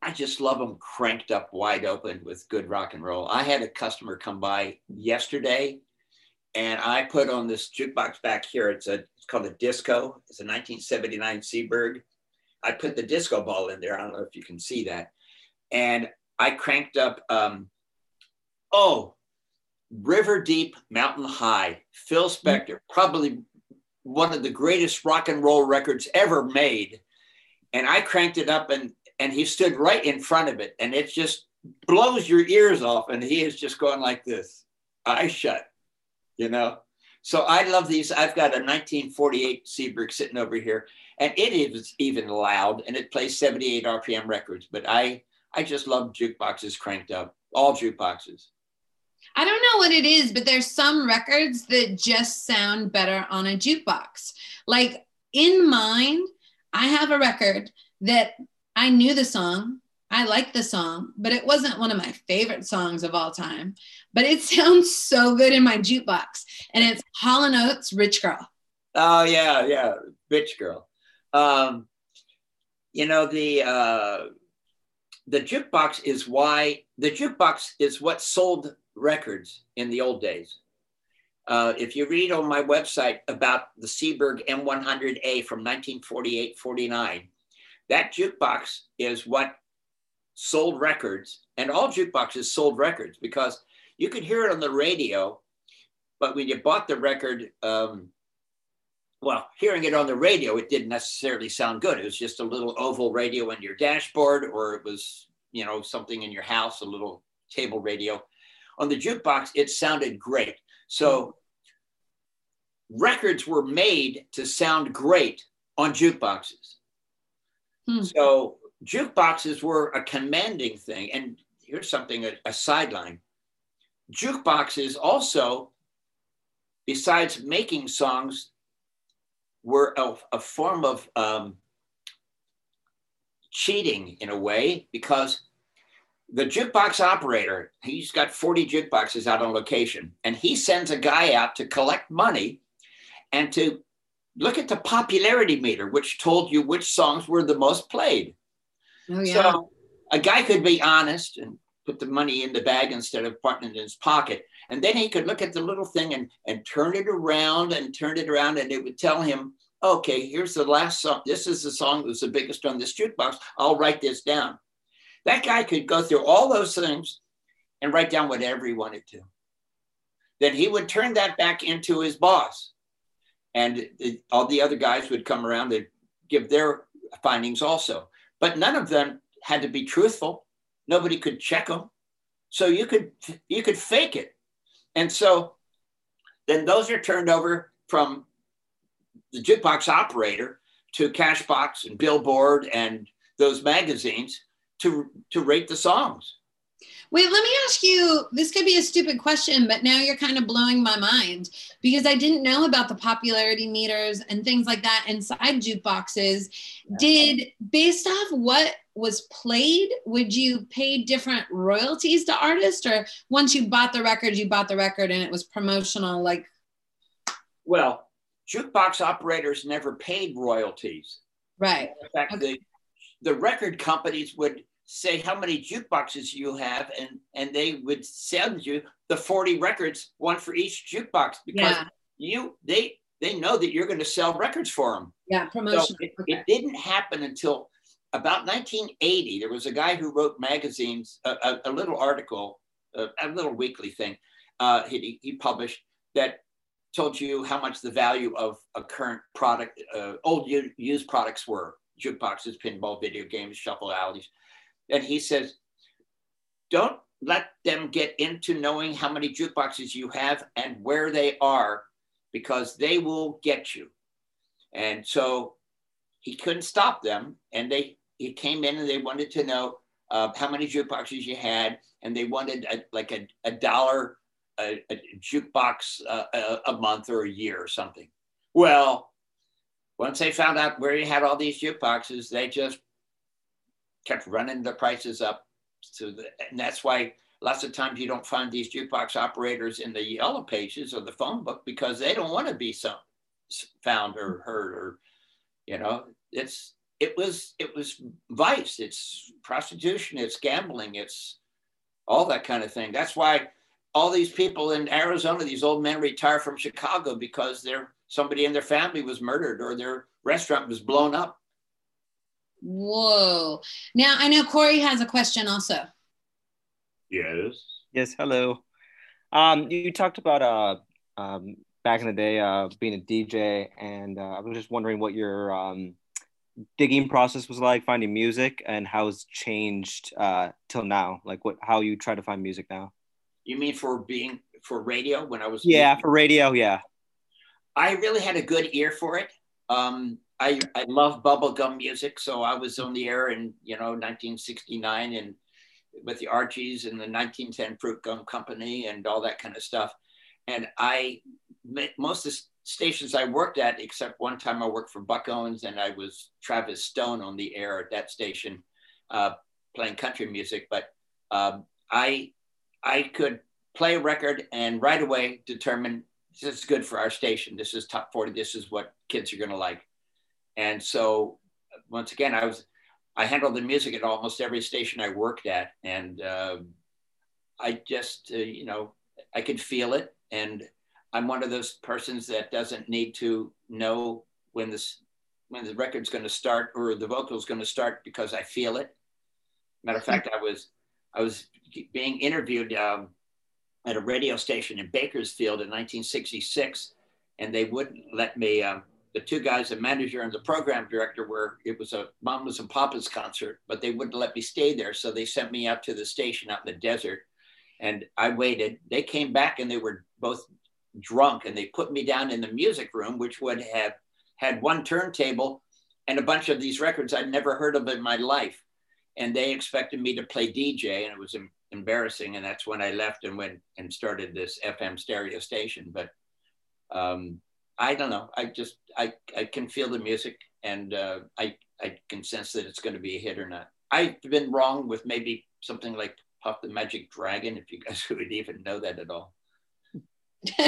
I just love them cranked up wide open with good rock and roll. I had a customer come by yesterday and I put on this jukebox back here. It's a it's called a disco. It's a 1979 Seeburg. I put the disco ball in there. I don't know if you can see that. And I cranked up, um, oh, River Deep Mountain High, Phil Spector, probably one of the greatest rock and roll records ever made. And I cranked it up and and he stood right in front of it and it just blows your ears off and he is just going like this eyes shut you know? So i love these. I've got a 1948 seeburg sitting over here and it is even loud and it plays 78 rpm records but i i just love jukeboxes cranked up all jukeboxes. I don't know what it is, but there's some records that just sound better on a jukebox. Like in mine, I have a record that I knew the song. I liked the song, but it wasn't one of my favorite songs of all time. But it sounds so good in my jukebox. And it's Hall & Oates, Rich Girl. Oh, yeah, yeah, Rich Girl. Um, you know, the, uh, the jukebox is why, the jukebox is what sold records in the old days. Uh, if you read on my website about the Seeburg M100A from 1948 49, that jukebox is what sold records, and all jukeboxes sold records because you could hear it on the radio, but when you bought the record, um, well, hearing it on the radio, it didn't necessarily sound good. It was just a little oval radio in your dashboard, or it was, you know, something in your house, a little table radio. On the jukebox, it sounded great. So records were made to sound great on jukeboxes. Hmm. So jukeboxes were a commanding thing. And here's something, a, a sideline. Jukeboxes also, besides making songs, were a, a form of um, cheating in a way because the jukebox operator, he's got 40 jukeboxes out on location, and he sends a guy out to collect money and to look at the popularity meter, which told you which songs were the most played. Oh yeah. So a guy could be honest and put the money in the bag instead of putting it in his pocket. And then he could look at the little thing and, and turn it around and turn it around, and it would tell him, okay, here's the last song. This is the song that was the biggest on this jukebox. I'll write this down. That guy could go through all those things and write down whatever he wanted to. Then he would turn that back into his boss. And the, all the other guys would come around and give their findings also. But none of them had to be truthful. Nobody could check them. So you could you could fake it. And so then those are turned over from the jukebox operator to Cashbox and Billboard and those magazines to to rate the songs. Wait, let me ask you this could be a stupid question, but now you're kind of blowing my mind because I didn't know about the popularity meters and things like that inside jukeboxes. Did based off what was played, would you pay different royalties to artists or once you bought the record, you bought the record and it was promotional like Well, jukebox operators never paid royalties. right. In fact, the the record companies would say how many jukeboxes you have, and and they would send you the forty records, one for each jukebox, because Yeah. you they they know that you're going to sell records for them. Yeah, So it, Okay. it didn't happen until about 1980. There was a guy who wrote magazines, a, a, a little article, a, a little weekly thing uh, he, he published that told you how much the value of a current product, uh, old used products were jukeboxes, pinball, video games, shuffle alleys. And he says, don't let them get into knowing how many jukeboxes you have and where they are because they will get you. And so he couldn't stop them. And they he came in and they wanted to know uh, how many jukeboxes you had, and they wanted a, like a, a dollar a, a jukebox uh, a, a month or a year or something. Well, once they found out where you had all these jukeboxes, they just kept running the prices up. So the, and that's why lots of times you don't find these jukebox operators in the yellow pages or the phone book because they don't want to be some found or heard or you know it's it was it was vice it's prostitution it's gambling it's all that kind of thing that's why all these people in arizona these old men retire from chicago because their somebody in their family was murdered or their restaurant was blown up Whoa. Now I know Corey has a question also. Yes. Yes, hello. Um, you talked about uh, um, back in the day uh, being a DJ, and uh, I was just wondering what your um, digging process was like, finding music, and how it's changed uh, till now. Like what, how you try to find music now. you mean for being for radio when i was Yeah, for radio. Yeah. I really had a good ear for it. Um, I I love bubblegum music, so I was on the air in you know 1969 and with the Archies and the 1910 Fruit Gum Company and all that kind of stuff. And I most of the stations I worked at, except one time I worked for Buck Owens and I was Travis Stone on the air at that station, uh, playing country music. But um, I I could play a record and right away determine this is good for our station. This is top 40. This is what kids are going to like. And so, once again, I was, I handled the music at almost every station I worked at. And um I just, uh, you know, I could feel it. And I'm one of those persons that doesn't need to know when this, when the record's going to start or the vocal's going to start because I feel it. Matter of fact, I was, I was being interviewed um, at a radio station in Bakersfield in 1966, and they wouldn't let me um, the two guys, the manager and the program director, were it was a Mamas and Papas concert, but they wouldn't let me stay there, so they sent me out to the station out in the desert, and I waited. They came back and they were both drunk, and they put me down in the music room, which would have had one turntable and a bunch of these records I'd never heard of in my life, and they expected me to play DJ, and it was embarrassing, and that's when I left and went and started this FM stereo station, but. Um, I don't know. I just I I can feel the music and uh, I I can sense that it's going to be a hit or not. I've been wrong with maybe something like Puff the Magic Dragon, if you guys would even know that at all.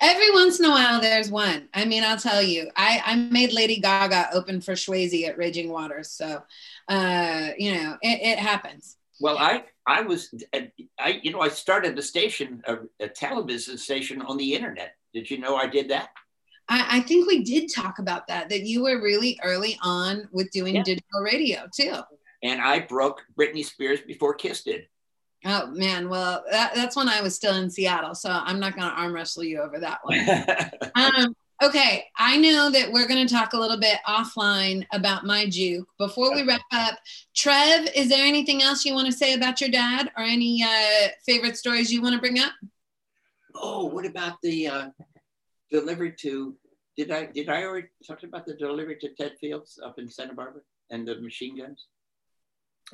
Every once in a while, there's one. I mean, I'll tell you, I, I made Lady Gaga open for Swayze at Raging Waters, so uh, you know it, it happens. Well, I I was I you know I started a station a, a television station on the internet. Did you know I did that? I, I, think we did talk about that, that you were really early on with doing yeah. digital radio too. And I broke Britney Spears before Kiss did. Oh man, well that, that's when I was still in Seattle, so I'm not going to arm wrestle you over that one. um, okay, I know that we're going to talk a little bit offline about my juke. Before we wrap up, Trev, is there anything else you want to say about your dad, or any uh, favorite stories you want to bring up? Oh, what about the uh, delivery to did I did I already talk about the delivery to Ted Fields up in Santa Barbara and the machine guns?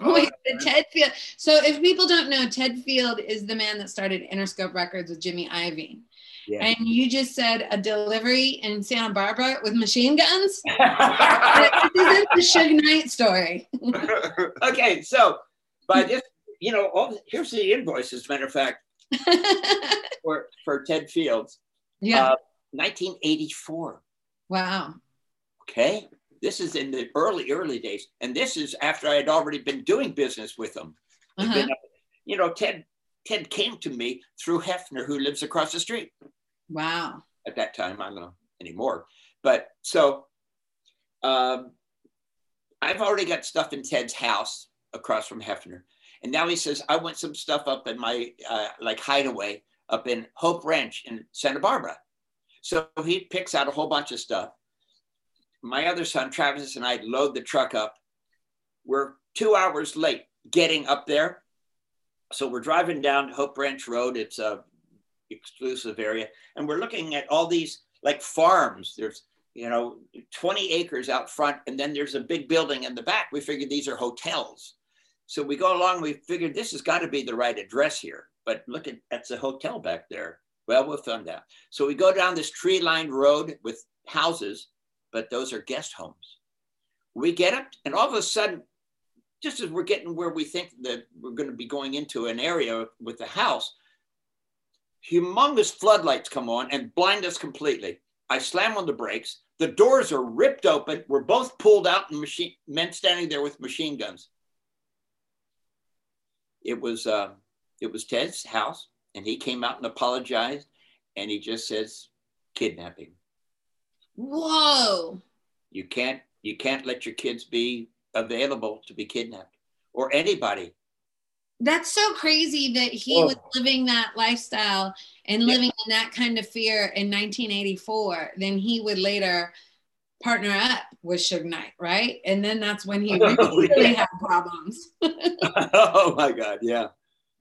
Oh, Wait, the Ted Field. So if people don't know, Ted Field is the man that started Interscope Records with Jimmy Iovine. Yeah. And you just said a delivery in Santa Barbara with machine guns. this is the Suge Knight story. okay, so by this, you know, all, here's the invoice. As a matter of fact, for for Ted Fields. Yeah. Uh, 1984. Wow. Okay. This is in the early, early days. And this is after I had already been doing business with them. Uh-huh. Been, you know, Ted, Ted came to me through Hefner, who lives across the street. Wow. At that time, I don't know anymore. But so um, I've already got stuff in Ted's house across from Hefner. And now he says, I want some stuff up in my uh, like hideaway up in Hope Ranch in Santa Barbara. So he picks out a whole bunch of stuff. My other son, Travis, and I load the truck up. We're two hours late getting up there. So we're driving down Hope Ranch Road. It's a exclusive area. And we're looking at all these like farms. There's, you know, 20 acres out front. And then there's a big building in the back. We figured these are hotels. So we go along, we figured this has got to be the right address here. But look at that's a hotel back there. Well, we'll find out. So we go down this tree lined road with houses, but those are guest homes. We get up, and all of a sudden, just as we're getting where we think that we're going to be going into an area with the house, humongous floodlights come on and blind us completely. I slam on the brakes. The doors are ripped open. We're both pulled out, and machine men standing there with machine guns. It was uh, it was Ted's house and he came out and apologized and he just says kidnapping whoa you can't you can't let your kids be available to be kidnapped or anybody that's so crazy that he oh. was living that lifestyle and living in that kind of fear in 1984 then he would later partner up with Suge Knight, right? And then that's when he oh, really, oh, yeah. had problems. oh my God, yeah.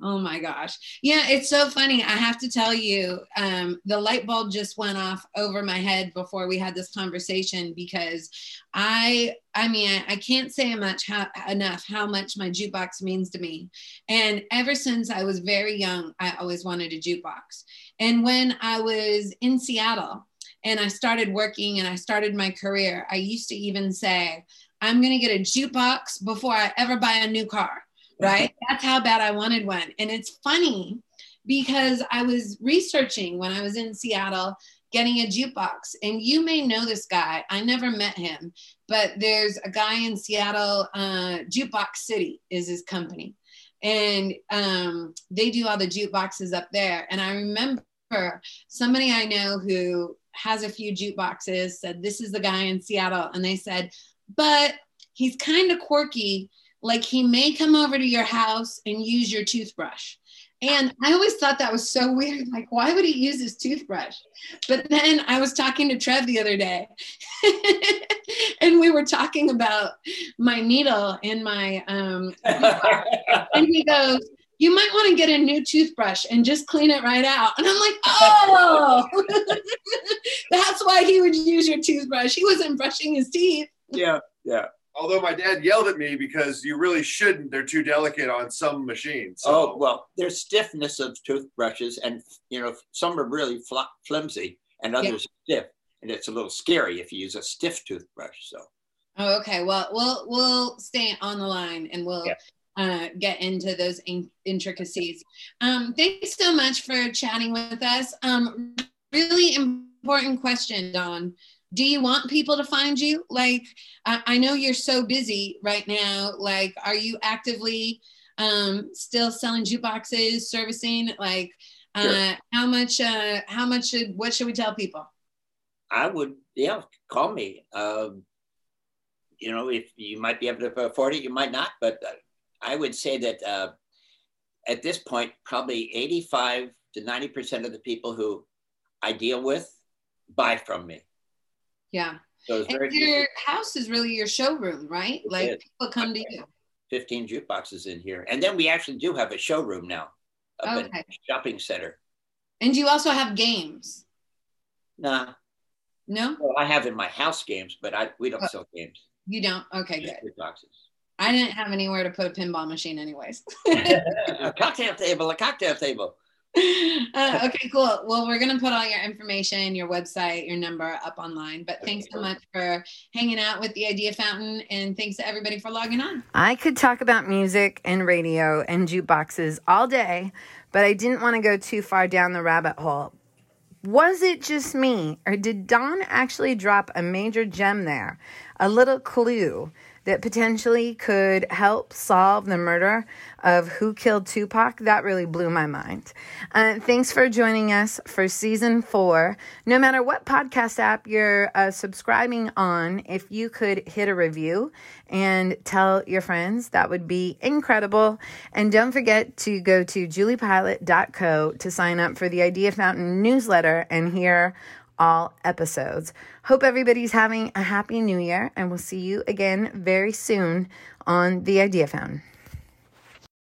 Oh my gosh. Yeah, it's so funny. I have to tell you, um, the light bulb just went off over my head before we had this conversation because I, I mean, I, I can't say much how, enough how much my jukebox means to me. And ever since I was very young, I always wanted a jukebox. And when I was in Seattle and I started working and I started my career, I used to even say, I'm going to get a jukebox before I ever buy a new car right? That's how bad I wanted one. And it's funny because I was researching when I was in Seattle getting a jukebox. And you may know this guy. I never met him, but there's a guy in Seattle, uh, Jukebox City is his company. And um, they do all the jukeboxes up there. And I remember somebody I know who has a few jukeboxes said, This is the guy in Seattle. And they said, But he's kind of quirky like he may come over to your house and use your toothbrush And I always thought that was so weird. Like, why would he use his toothbrush? But then I was talking to Trev the other day, and we were talking about my needle and my um, and he goes, "You might want to get a new toothbrush and just clean it right out." And I'm like, "Oh, that's why he would use your toothbrush. He wasn't brushing his teeth." yeah, yeah. Although my dad yelled at me because you really shouldn't. They're too delicate on some machines. So. Oh well, there's stiffness of toothbrushes, and you know some are really fl- flimsy, and others yeah. stiff, and it's a little scary if you use a stiff toothbrush. So. Oh, okay. Well, we'll we'll stay on the line, and we'll. Yeah. Uh, get into those in- intricacies. Um, thanks so much for chatting with us. Um, really important question, Don do you want people to find you? Like I, I, know you're so busy right now. Like are you actively um still selling jukeboxes servicing? Like uh sure. how much uh how much should what should we tell people? I would yeah call me. Um you know if you might be able to afford it you might not but uh, i would say that uh at this point probably 85 to 90 percent of the people who i deal with buy from me yeah. So your house is really your showroom, right? It like is. people come to you. 15 jukeboxes in here. And then we actually do have a showroom now, a okay. shopping center. And you also have games? Nah. No? Well, I have in my house games, but I we don't oh, sell games. You don't? Okay, good. Jukeboxes. I didn't have anywhere to put a pinball machine, anyways. a cocktail table, a cocktail table. Uh, okay, cool. Well, we're going to put all your information, your website, your number up online. But thanks so much for hanging out with the Idea Fountain. And thanks to everybody for logging on. I could talk about music and radio and jukeboxes all day, but I didn't want to go too far down the rabbit hole. Was it just me, or did Don actually drop a major gem there? A little clue that potentially could help solve the murder of Who Killed Tupac, that really blew my mind. Uh, thanks for joining us for season four. No matter what podcast app you're uh, subscribing on, if you could hit a review and tell your friends, that would be incredible. And don't forget to go to juliepilat.co to sign up for the Idea Fountain newsletter and hear all episodes. Hope everybody's having a happy new year, and we'll see you again very soon on The Idea Fountain.